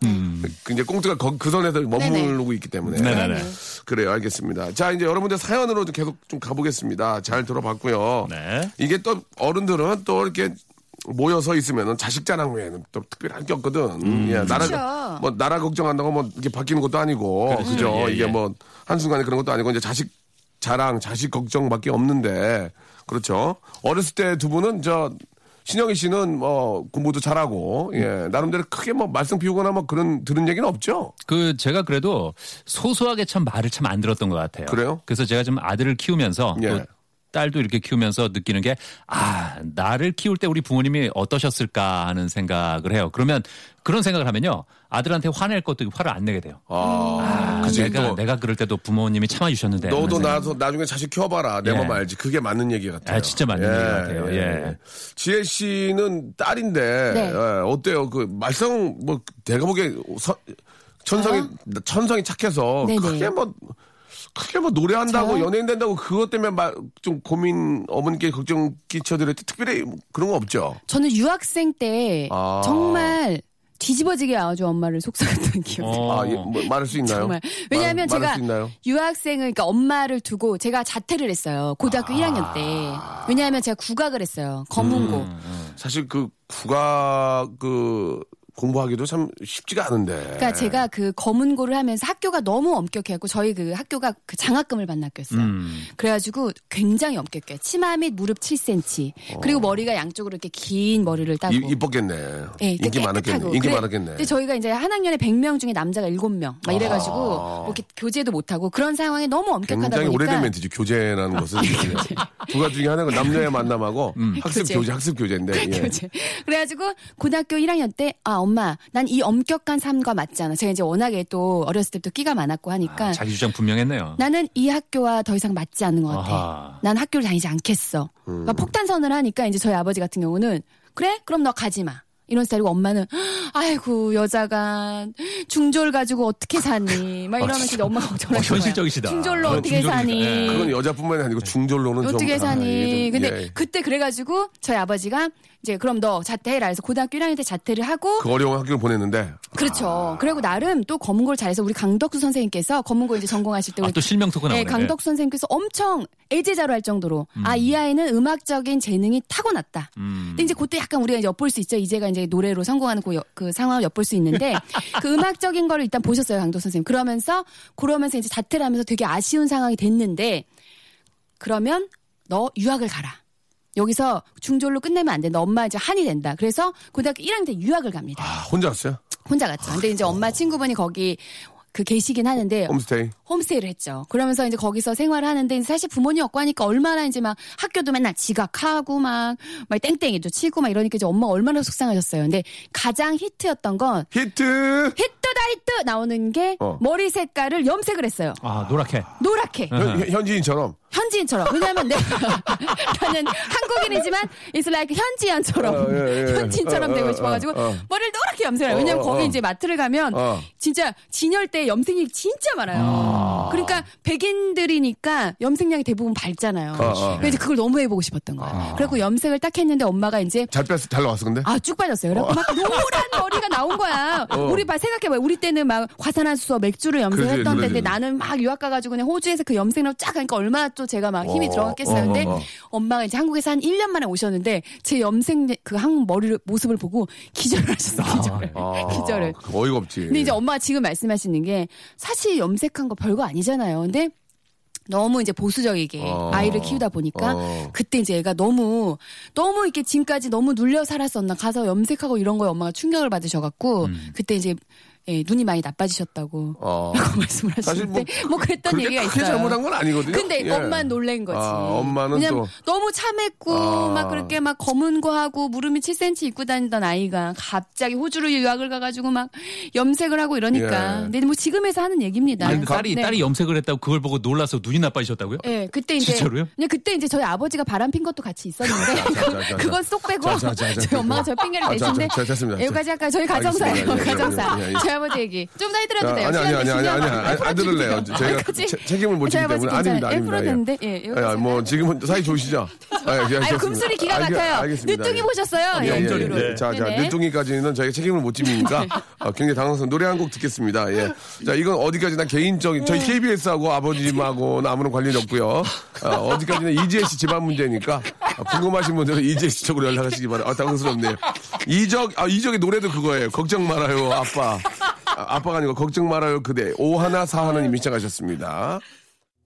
그 이제 꽁트가 거- 그 선에서 머무르고 있기 때문에. 네네네. 그래요, 알겠습니다. 자, 이제 여러분들 사연으로 좀 계속 좀 가보겠습니다. 잘 들어봤고요. 네. 이게 또 어른들은 또 이렇게 모여서 있으면은 자식 자랑 외에는 또 특별히 할게 없거든. 예, 나라. 뭐 나라 걱정한다고 뭐 이렇게 바뀌는 것도 아니고 그렇죠. 그죠? 예, 이게 예. 뭐 한순간에 그런 것도 아니고 이제 자식 자랑, 자식 걱정밖에 없는데 그렇죠. 어렸을 때 두 분은 저 신영희 씨는 뭐 공부도 잘하고 예 나름대로 크게 뭐 말썽 피우거나 뭐 그런 들은 얘기는 없죠. 그 제가 그래도 소소하게 참 말을 참 안 들었던 것 같아요. 그래요? 그래서 제가 좀 아들을 키우면서 예. 또 딸도 이렇게 키우면서 느끼는 게 아 나를 키울 때 우리 부모님이 어떠셨을까 하는 생각을 해요. 그러면 그런 생각을 하면요 아들한테 화낼 것도 화를 안 내게 돼요. 아, 아, 그치, 내가 또 내가 그럴 때도 부모님이 참아주셨는데. 너도. 나서 나중에 자식 키워봐라. 내 예. 맘 알지. 그게 맞는 얘기 같아요. 아, 진짜 맞는 얘기 같아요. 예. 지혜 씨는 딸인데 네. 예, 어때요? 그 말썽 뭐 내가 보기에 서- 천성이 천성이 착해서 네네. 크게 뭐 크게 뭐 노래한다고 저요? 연예인 된다고 그것 때문에 말, 좀 고민 어머니께 걱정 끼쳐드릴 때 특별히 그런 거 없죠. 저는 유학생 때 아. 정말 뒤집어지게 아주 엄마를 속삭였던 기억이 나요. 어. 아, 예, 뭐 말할 수 있나요? 정말. 왜냐하면 말, 제가 수 있나요? 유학생을, 그러니까 엄마를 두고 제가 자퇴를 했어요. 고등학교 아. 1학년 때. 왜냐하면 제가 국악을 했어요. 검은고. 음. 사실 그 국악 그 공부하기도 참 쉽지가 않은데. 그러니까 제가 그 검은고를 하면서 학교가 너무 엄격해갖고 저희 그 학교가 그 장학금을 받는 학교였어요. 음. 그래가지고 굉장히 엄격해요. 치마 및 무릎 7cm. 그리고 머리가 양쪽으로 이렇게 긴 머리를 따고. 이, 이뻤겠네. 예, 인기. 많았겠네. 인기 그래- 많았겠네. 근데 저희가 이제 한 학년에 100명 중에 남자가 7명. 막 이래가지고 뭐 이렇게 교제도 못하고 그런 상황이 너무 엄격하다 굉장히 보니까 오래된 멘트죠. 교제라는 것은 두 가지 중에 하나가 남녀의 만남하고 학습 교제. 교제, 학습 교제인데. 예. 교제. 그래가지고 고등학교 1학년 때 아 엄마 난 이 엄격한 삶과 맞지 않아. 제가 이제 워낙에 또 어렸을 때부터 끼가 많았고 하니까 아, 자기 주장 분명했네요. 나는 이 학교와 더 이상 맞지 않는 것 같아. 아하. 난 학교를 다니지 않겠어. 음. 그러니까 폭탄선을 하니까 이제 저희 아버지 같은 경우는 그래? 그럼 너 가지 마. 이런 스타일이고 엄마는 아이고 여자가 중졸 가지고 어떻게 사니 막 이러면서 이제 엄마가 걱정을 어. 현실적이시다. 중졸로 어떻게 중졸이다. 사니? 예. 그건 여자뿐만이 아니고 중졸로는 좀 어떻게 아, 사니? 좀, 근데 예. 그때 그래가지고 저희 아버지가 이제 그럼 너 자퇴해라 해서 고등학교 1학년 때 자퇴를 하고 그 어려운 학교를 보냈는데 그렇죠. 그리고 나름 또 검은고를 잘해서 우리 강덕수 선생님께서 검은고 이제 전공하실 때 아, 우리 또 실명토가 나오네. 네, 강덕수 선생님께서 엄청 애제자로 할 정도로 음. 아이 아이는 음악적인 재능이 타고났다. 음. 근데 이제 그때 약간 우리가 엿볼 수 있죠. 이제가 이제 노래로 성공하는 그, 여- 그 상황을 엿볼 수 있는데 그 음악적인 거를 일단 보셨어요, 강덕 선생님. 그러면서 그러면서 이제 자퇴를 하면서 되게 아쉬운 상황이 됐는데 그러면 너 유학을 가라. 여기서 중졸로 끝내면 안 된다. 엄마 이제 한이 된다. 그래서 고등학교 1학년 때 유학을 갑니다. 아, 혼자 왔어요? 혼자 갔죠. 근데 이제 엄마 친구분이 거기 그 계시긴 하는데 홈스테이. 홈스테이를 했죠. 그러면서 이제 거기서 생활을 하는데 사실 부모님 없고 하니까 얼마나 이제 막 학교도 맨날 지각하고 막, 막 땡땡이도 치고 막 이러니까 이제 엄마가 얼마나 속상하셨어요. 근데 가장 히트였던 건 히트! 히트다 히트 나오는 게 어. 머리 색깔을 염색을 했어요. 아, 노랗게. 노랗게. 현, 현지인처럼. 현지인처럼. 왜냐면 내가 나는 한국인이지만 it's like 현지인처럼 어, 예, 예. 현지인처럼 어, 되고 어, 싶어가지고 어, 어. 머리를 노랗게 염색을 해요. 왜냐면 어, 어, 거기 어. 이제 마트를 가면 어. 진짜 진열대 염색이 진짜 많아요. 아. 그러니까 백인들이니까 염색량이 대부분 밝잖아요. 어, 어. 그래서 이제 그걸 너무 해보고 싶었던 거예요. 그래고 염색을 딱 했는데 엄마가 이제 잘 뺐어, 잘 나왔어, 근데? 아, 쭉 빠졌어요. 그래서 막 노란 머리가 나온 거야. 어. 우리 봐, 생각해봐요. 우리 때는 막 화산화수소 맥주를 염색했던 때인데. 나는 막 유학 가가지고 그냥 호주에서 그 염색로 쫙 하니까 얼마나 또 제가 막 힘이 어, 들어갔겠어요. 어, 근데 어, 어. 엄마가 이제 한국에서 한 1년 만에 오셨는데 제 염색 그 한국 머리를 모습을 보고 기절을 하셨어요. 기절을. 아, 기절을. 어이가 없지. 근데 이제 엄마가 지금 말씀하시는 게 사실 염색한 거 별거 아니잖아요. 근데 너무 이제 보수적이게 어. 아이를 키우다 보니까 어. 그때 이제 애가 너무 너무 이렇게 지금까지 너무 눌려 살았었나 가서 염색하고 이런 거에 엄마가 충격을 받으셔갖고 그때 이제 예, 눈이 많이 나빠지셨다고 어. 라고 말씀을 사실 뭐 하시는데 뭐, 그랬던 얘기가 크게 있어요. 잘못한 건 아니거든요. 근데 예. 엄마는 놀란 거지. 아, 엄마는 왜냐면 또- 너무 참했고 아. 막 그렇게 막 검은 거 하고 무릎이 7cm 입고 다니던 아이가 갑자기 호주로 유학을 가가지고 막 염색을 하고 이러니까. 예. 근데 뭐 지금에서 하는 얘기입니다. 아니, 딸이, 네. 딸이 염색을 했다고 그걸 보고 놀라서 눈이 나빠지셨다고요? 예, 그때 이제 진짜로요? 근데 그때 이제 저희 아버지가 바람 핀 것도 같이 있었는데 자, 자, 자. 그건 쏙 빼고 자, 자, 자, 자, 저희 엄마가 저 핑계를 아, 자, 됐습니다. 여기까지 할까요? 저희 가정사예요. 예, 예, 가정사. 예, 예. 저희 아버지 얘기 좀 더 해드려도 아, 돼요. 아니, 아니, 아니, 아니, 아니, 아니, 안, 안 들을래요. 그치? 채- 책임을 못 지기 때문에. 아닙니다. 아닙니다. 예, 풀어도 되는데, 예, 아, 뭐, 지금은 사이 좋으시죠? 아, 예. 금술이 기가 막혀요. 알겠습니다. 늦둥이 예. 보셨어요? 예, 예. 예. 자, 자. 늦둥이까지는 저희가 책임을 못 집니까? 아, 굉장히 당황스러운 노래 한 곡 듣겠습니다. 예. 자, 이건 어디까지나 개인적인, 저희 KBS하고 아버님하고는 아무런 관련이 없고요. 아, 어디까지나 이지혜 씨 집안 문제니까 아, 궁금하신 분들은 이지혜 씨 쪽으로 연락하시기 바랍니다. 아, 당황스럽네요. 이적, 아, 이적의 노래도 그거예요. 걱정 말아요, 아빠. 아, 아빠가 아니고 걱정 말아요, 그대. 오하나 사하나님이 시작하셨습니다.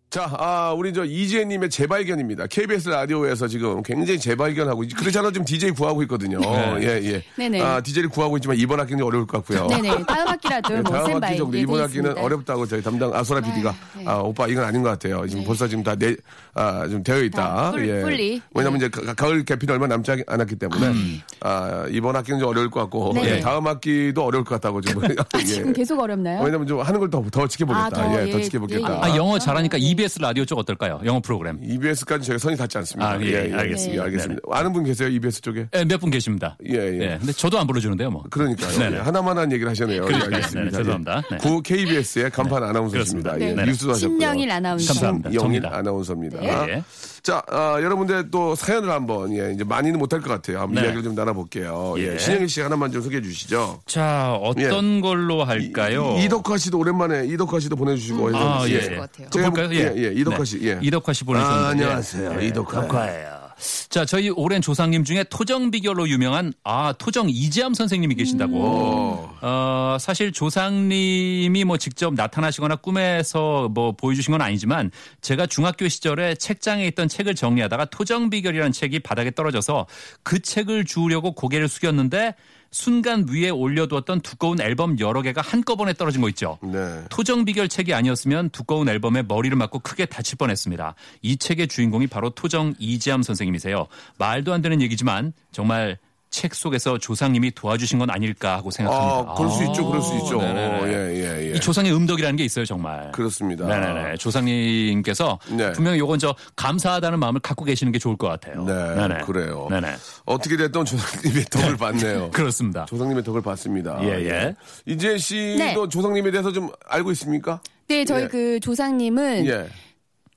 자, 아, 우리 저 이지혜님의 재발견입니다. KBS 라디오에서 지금 굉장히 재발견하고, 그렇잖아 좀 DJ 구하고 있거든요. 예, 예. 네네. 아, DJ를 구하고 있지만 이번 학기는 어려울 것 같고요. 네네. 다음 학기라도 네, 뭐 다음 학기 정도 이번 학기는 있습니다. 어렵다고 저희 담당 아소라 PD가 네. 아, 오빠 이건 아닌 것 같아요. 지금 벌써 지금 다 내, 아, 좀 되어 있다. 다 풀- 풀리. 왜냐면 네. 이제 가, 가을 개편이 얼마 남지 않- 않았기 때문에 아, 이번 학기는 좀 어려울 것 같고 네. 예, 다음 학기도 어려울 것 같다고 지금. 아, 지금 예. 계속 어렵나요? 왜냐면 좀 하는 걸 더 더 지켜보겠다. 아, 더, 예, 더 예, 지켜보겠다. 예, 예. 아, 영어 잘하니까 EBS 라디오 쪽 어떨까요? 영어 프로그램. EBS까지 저희가 선이 닿지 않습니다. 아, 예, 알겠습니다. 예, 알겠습니다. 아는 분 계세요, EBS 쪽에? 예, 몇 분 계십니다. 예, 예. 네, 근데 저도 안 불러주는데요, 뭐. 그러니까요. 네네. 예, 하나만 한 얘기를 하셨네요. 예, 그러니까요. 알겠습니다. 네네, 죄송합니다. 네. 구 KBS의 간판 아나운서십니다. 그렇습니다. 예, 네. 뉴스도 하셨고요. 신영일 아나운서. 감사합니다. 신영일. 아나운서입니다. 네. 자, 아, 여러분들 또 사연을 한번 예, 이제 많이는 못할 것 같아요. 한번 네. 이야기를 좀 나눠볼게요. 예. 예. 신영일 씨 하나만 좀 소개해 주시죠. 자, 어떤 걸로 할까요? 이, 덕화 씨도 오랜만에 이덕화 씨도 보내주시고 해서 아, 예. 것 같아요. 제가 볼까요? 예, 예, 이덕화 씨, 예. 이덕화 씨 보내셨는데. 아, 안녕하세요. 이덕화. 예요 자, 저희 오랜 조상님 중에 토정 비결로 유명한 아 토정 이재암 선생님이 계신다고. 어, 사실 조상님이 뭐 직접 나타나시거나 꿈에서 뭐 보여주신 건 아니지만 제가 중학교 시절에 책장에 있던 책을 정리하다가 토정 비결이라는 책이 바닥에 떨어져서 그 책을 주우려고 고개를 숙였는데 순간 위에 올려두었던 두꺼운 앨범 여러 개가 한꺼번에 떨어진 거 있죠. 네. 토정 비결 책이 아니었으면 두꺼운 앨범에 머리를 맞고 크게 다칠 뻔했습니다. 이 책의 주인공이 바로 토정 이지암 선생님이세요. 말도 안 되는 얘기지만 정말 책 속에서 조상님이 도와주신 건 아닐까 하고 생각합니다. 아, 그럴 수 있죠, 그럴 수 있죠. 네네네. 어, 예, 예, 예. 이 조상의 음덕이라는 게 있어요, 정말. 그렇습니다. 네네네. 조상님께서 네. 분명히 요건 저 감사하다는 마음을 갖고 계시는 게 좋을 것 같아요. 네, 네네. 그래요. 네네. 어떻게 됐든 조상님의 덕을 받네요. 그렇습니다. 조상님의 덕을 받습니다. 예, 예. 이재 씨도 네. 조상님에 대해서 좀 알고 있습니까? 네, 저희 예. 그 조상님은 예.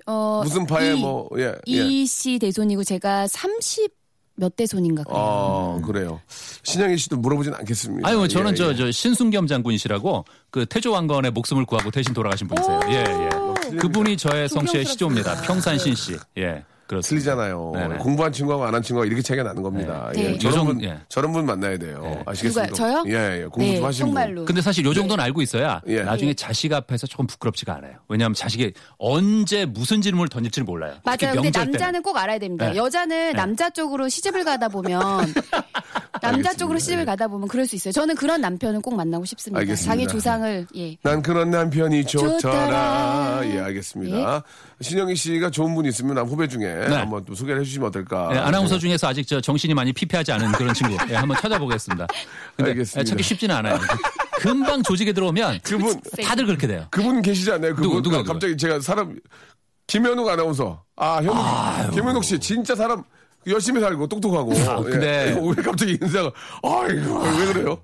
어, 무슨 파에 이- 뭐, 예. 예. 이씨 대손이고 제가 30 몇 대 손인가 그래요. 아, 그래요. 신영희 씨도 물어보진 않겠습니다. 아유, 저는 예, 저, 예. 저 신순겸 장군이시라고 그 태조 왕건의 목숨을 구하고 대신 돌아가신 분이세요. 예, 예. 그분이 저의 성씨의 시조입니다. 평산신 씨. 예. 그렇습니다. 틀리잖아요. 네네. 공부한 친구하고 안 한 친구가 이렇게 차이가 나는 겁니다. 네. 예. 네. 저런, 요정- 분, 예. 저런 분 만나야 돼요. 아시겠습니까? 누가요? 저요? 예, 예. 공부 네, 좀 하신 분. 정말로. 근데 사실 요 정도는 알고 있어야 예. 나중에 자식 앞에서 조금 부끄럽지가 않아요. 왜냐하면 자식이 언제 무슨 질문을 던질지를 몰라요. 맞아요. 근데 명절 때는. 남자는 꼭 알아야 됩니다. 네. 여자는 남자 쪽으로 시집을 가다 보면 남자 알겠습니다. 쪽으로 시집을 예. 가다 보면 그럴 수 있어요. 저는 그런 남편은 꼭 만나고 싶습니다. 알겠습니다. 자기 조상을 예. 난 그런 남편이 좋더라. 좋더라. 예, 알겠습니다. 신영희 씨가 좋은 분 있으면 남 후배 중에 한번 또 소개를 해주시면 어떨까. 네, 아나운서 중에서 아직 저 정신이 많이 피폐하지 않은 그런 친구. 예, 한번 찾아보겠습니다. 근데 알겠습니다. 예, 찾기 쉽지는 않아요. 금방 조직에 들어오면 그분, 다들 그렇게 돼요. 그분 계시지 않나요? 그분 누구, 누구요, 아, 갑자기 제가 사람 김현욱 아나운서. 아, 현욱. 김현욱 씨 진짜 사람 열심히 살고 똑똑하고. 아, 근데- 예. 왜 갑자기 인사가 아이고 왜 그래요?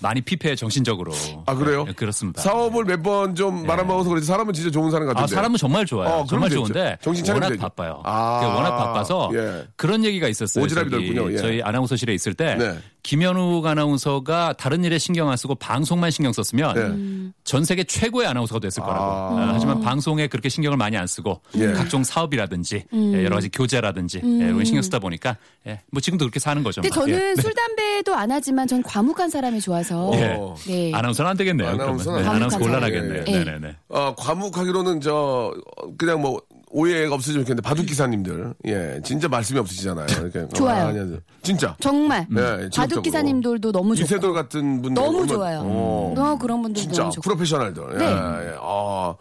많이 피폐해 정신적으로. 아 그래요? 예, 그렇습니다. 사업을 몇 번 좀 말아먹어서 그렇지 사람은 진짜 좋은 사람 같은데. 아, 사람은 정말 좋아요. 어, 정말 그러면 좋은데. 정신 워낙 되죠. 바빠요. 아, 워낙 바빠서 예. 그런 얘기가 있었어요. 오지랖이 넓군요. 예. 저희 아나운서실에 있을 때 네. 김현욱 아나운서가 다른 일에 신경 안 쓰고 방송만 신경 썼으면 네. 전 세계 최고의 아나운서가 됐을 거라고. 아. 아, 하지만 방송에 그렇게 신경을 많이 안 쓰고 예. 각종 사업이라든지 예, 여러 가지 교재라든지 예, 이런 거 신경 쓰다 보니까 예, 뭐 지금도 그렇게 사는 거죠. 근데 뭐. 저는 예. 술 담배도 안 하지만 전 과묵한 사람이 좋아서 예. 네. 아나운서는 안 되겠네요. 아나운서는 그러면. 네, 아나운서 곤란하겠네요. 예. 네네네. 어, 과묵하기로는 저 어, 그냥 뭐 오해가 없으시면 좋겠는데 바둑 기사님들 예 진짜 말씀이 없으시잖아요. 이렇게 좋아요. 아, 아니, 아니, 진짜 정말 네. 바둑 기사님들도 너무 좋고 이세돌 같은 분들 너무 얼마나- 좋아요. 어, 어, 그런 분들 진짜 프로페셔널들. 네. 예, 예. 아,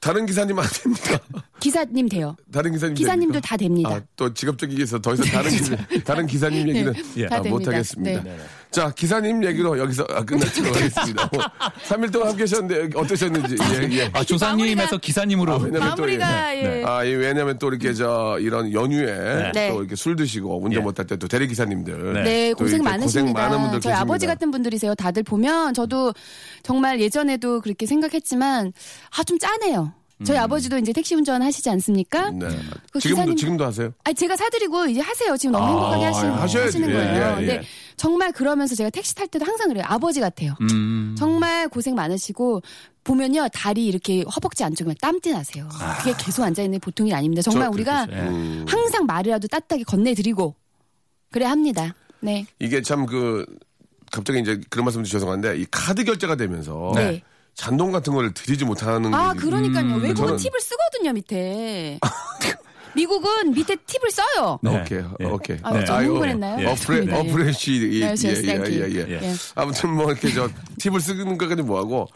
다른 기사님 안 됩니까? 기사님 돼요. 다른 기사님 기사님도 됩니까? 다 됩니다. 아, 또 직업적이기 위해서 더 이상 다른 기사, 다른 기사님 얘기는 예. 다 아, 됩니다. 못하겠습니다. 네. 자, 기사님 얘기로 여기서 아, 끝내도록 하겠습니다. 3일 동안 함께 하셨는데 어떠셨는지. 예, 예. 아, 조상님에서 기사님으로. 아, 왜냐면 또 예. 아, 이 왜냐면 또 이렇게 저 이런 연휴에 네. 또 이렇게 술 드시고 운전 예. 못할 때 또 대리 기사님들 네, 또 고생 많으십니다. 고생 많은 분들 저희 아버지 계십니다. 같은 분들이세요. 다들 보면 저도 정말 예전에도 그렇게 생각했지만 아 좀 짜네요. 저희 아버지도 이제 택시 운전 하시지 않습니까? 네. 그 지금도 기사님- 지금도 하세요? 아니 제가 사드리고 이제 하세요. 지금 너무 행복하게 아, 하시는, 하셔야지. 하시는 예, 거예요. 예, 예. 근데 정말 그러면서 제가 택시 탈 때도 항상 그래요. 아버지 같아요. 음. 정말 고생 많으시고 보면요 다리 이렇게 허벅지 안쪽에 땀띠 나세요. 그게 계속 앉아 있는 게 보통이 아닙니다. 정말 저- 우리가 예. 음. 항상 말이라도 따뜻하게 건네드리고 그래 합니다. 네. 이게 참 그 갑자기 이제 그런 말씀 드려 죄송한데 이 카드 결제가 되면서 네. 잔돈 같은 거를 드리지 못하는 아, 게 그러니까요. 외국은 저는- 팁을 쓰거든요, 밑에. 미국은 밑에 팁을 써요. 네. 오케이, 예. 오케이. 아, 좀 아이고, 흥분했나요? 어프레, 네. 어프레시, 예, yes, thank 예, you. 예, 예. 예. 아무튼 뭐 이렇게 저 팁을 쓰는 것까지 뭐하고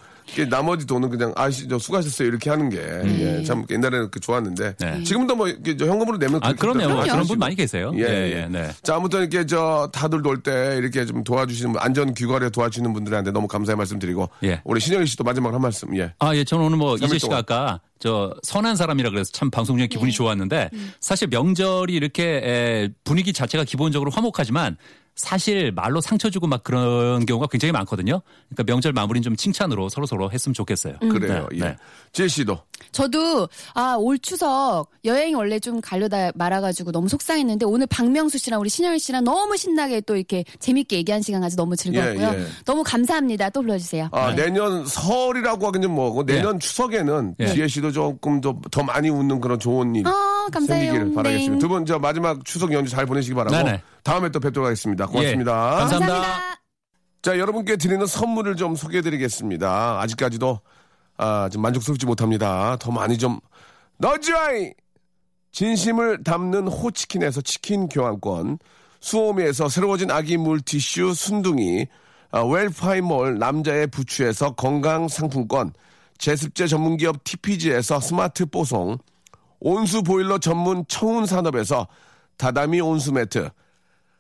나머지 돈은 그냥 아시, 저 수고하셨어요 이렇게 하는 게 예, 참 옛날에는 그 좋았는데 네. 지금도 뭐 현금으로 내면 아, 그렇게 그럼요. 또 그런. 분 많이 계세요. 예, 예, 예. 예, 네. 자, 아무튼 이렇게 저 다들 놀 때 이렇게 좀 도와주시는 분, 안전 귀가에 도와주시는 분들한테 너무 감사의 말씀드리고 예. 우리 신영희 씨도 마지막으로 한 말씀. 예. 아, 예, 저는 오늘 뭐 이재 씨가. 아까 저 선한 사람이라 그래서 참 방송 중에 기분이 좋았는데 사실 명절이 이렇게 에, 분위기 자체가 기본적으로 화목하지만 사실 말로 상처 주고 막 그런 경우가 굉장히 많거든요. 그러니까 명절 마무리는 좀 칭찬으로 서로 서로 했으면 좋겠어요. 그래요. 네, 예. 네. 지혜 씨도. 저도 아 올 추석 여행 원래 좀 가려다 말아가지고 너무 속상했는데 오늘 박명수 씨랑 우리 신영희 씨랑 너무 신나게 또 이렇게 재밌게 얘기한 시간 가지고 너무 즐거웠고요. 예, 예. 너무 감사합니다. 또 불러주세요. 아, 네. 내년 설이라고 하긴 좀 뭐고 내년 추석에는 예. 지혜 씨도 조금 더, 더 많이 웃는 그런 좋은 일 아 감사해요. 생기기를 바라겠습니다. 네. 두분 저 마지막 추석 연휴 잘 보내시기 바라고 네네. 다음에 또 뵙도록 하겠습니다. 고맙습니다. 예, 감사합니다. 감사합니다. 자, 여러분께 드리는 선물을 좀 소개해 드리겠습니다. 아직까지도 아, 좀 만족스럽지 못합니다. 더 많이 좀 너지와이 진심을 담는 호치킨에서 치킨 교환권, 수오미에서 새로워진 아기 물티슈 순둥이, 아, 웰파이몰 남자의 부추에서 건강 상품권, 제습제 전문기업 TPG에서 스마트 뽀송, 온수 보일러 전문 청운 산업에서 다다미 온수 매트,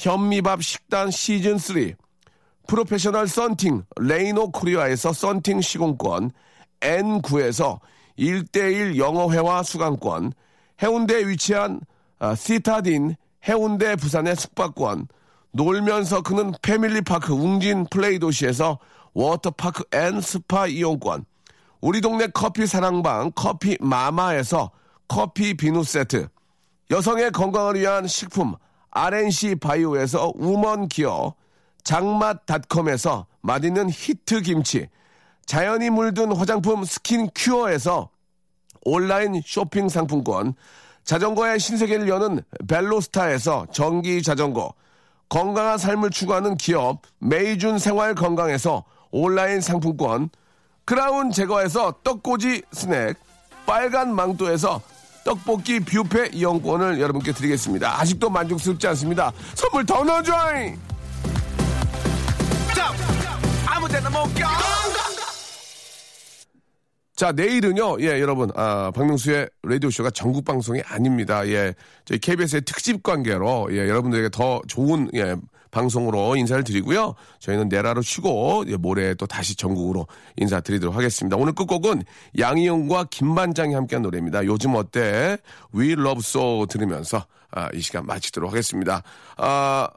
현미밥 식단 시즌 3, 프로페셔널 썬팅 레이노 코리아에서 썬팅 시공권, N9에서 1대1 영어회화 수강권, 해운대에 위치한 아, 시타딘 해운대 부산의 숙박권, 놀면서 크는 패밀리파크 웅진 플레이 도시에서 워터파크 and 스파 이용권, 우리 동네 커피 사랑방 커피 마마에서 커피 비누 세트, 여성의 건강을 위한 식품 RNC 바이오에서 우먼 기어, 장맛닷컴에서 맛있는 히트 김치, 자연이 물든 화장품 스킨 큐어에서 온라인 쇼핑 상품권, 자전거의 신세계를 여는 벨로스타에서 전기 자전거, 건강한 삶을 추구하는 기업 메이준 생활 건강에서 온라인 상품권, 크라운 제거에서 떡꼬지 스낵, 빨간 망토에서 떡볶이 뷔페 이용권을 여러분께 드리겠습니다. 아직도 만족스럽지 않습니다. 선물 더 넣어줘잉! 자, 내일은요, 예, 여러분, 아, 박명수의 라디오쇼가 전국 방송이 아닙니다. 예, 저희 KBS의 특집 관계로, 예, 여러분들에게 더 좋은, 예, 방송으로 인사를 드리고요. 저희는 내라로 쉬고, 예, 모레 또 다시 전국으로 인사드리도록 하겠습니다. 오늘 끝곡은 양희영과 김반장이 함께한 노래입니다. 요즘 어때? We Love So 들으면서, 아, 이 시간 마치도록 하겠습니다. 아,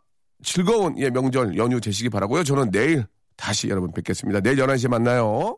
즐거운, 예, 명절 연휴 되시기 바라고요 저는 내일 다시 여러분 뵙겠습니다. 내일 11시에 만나요.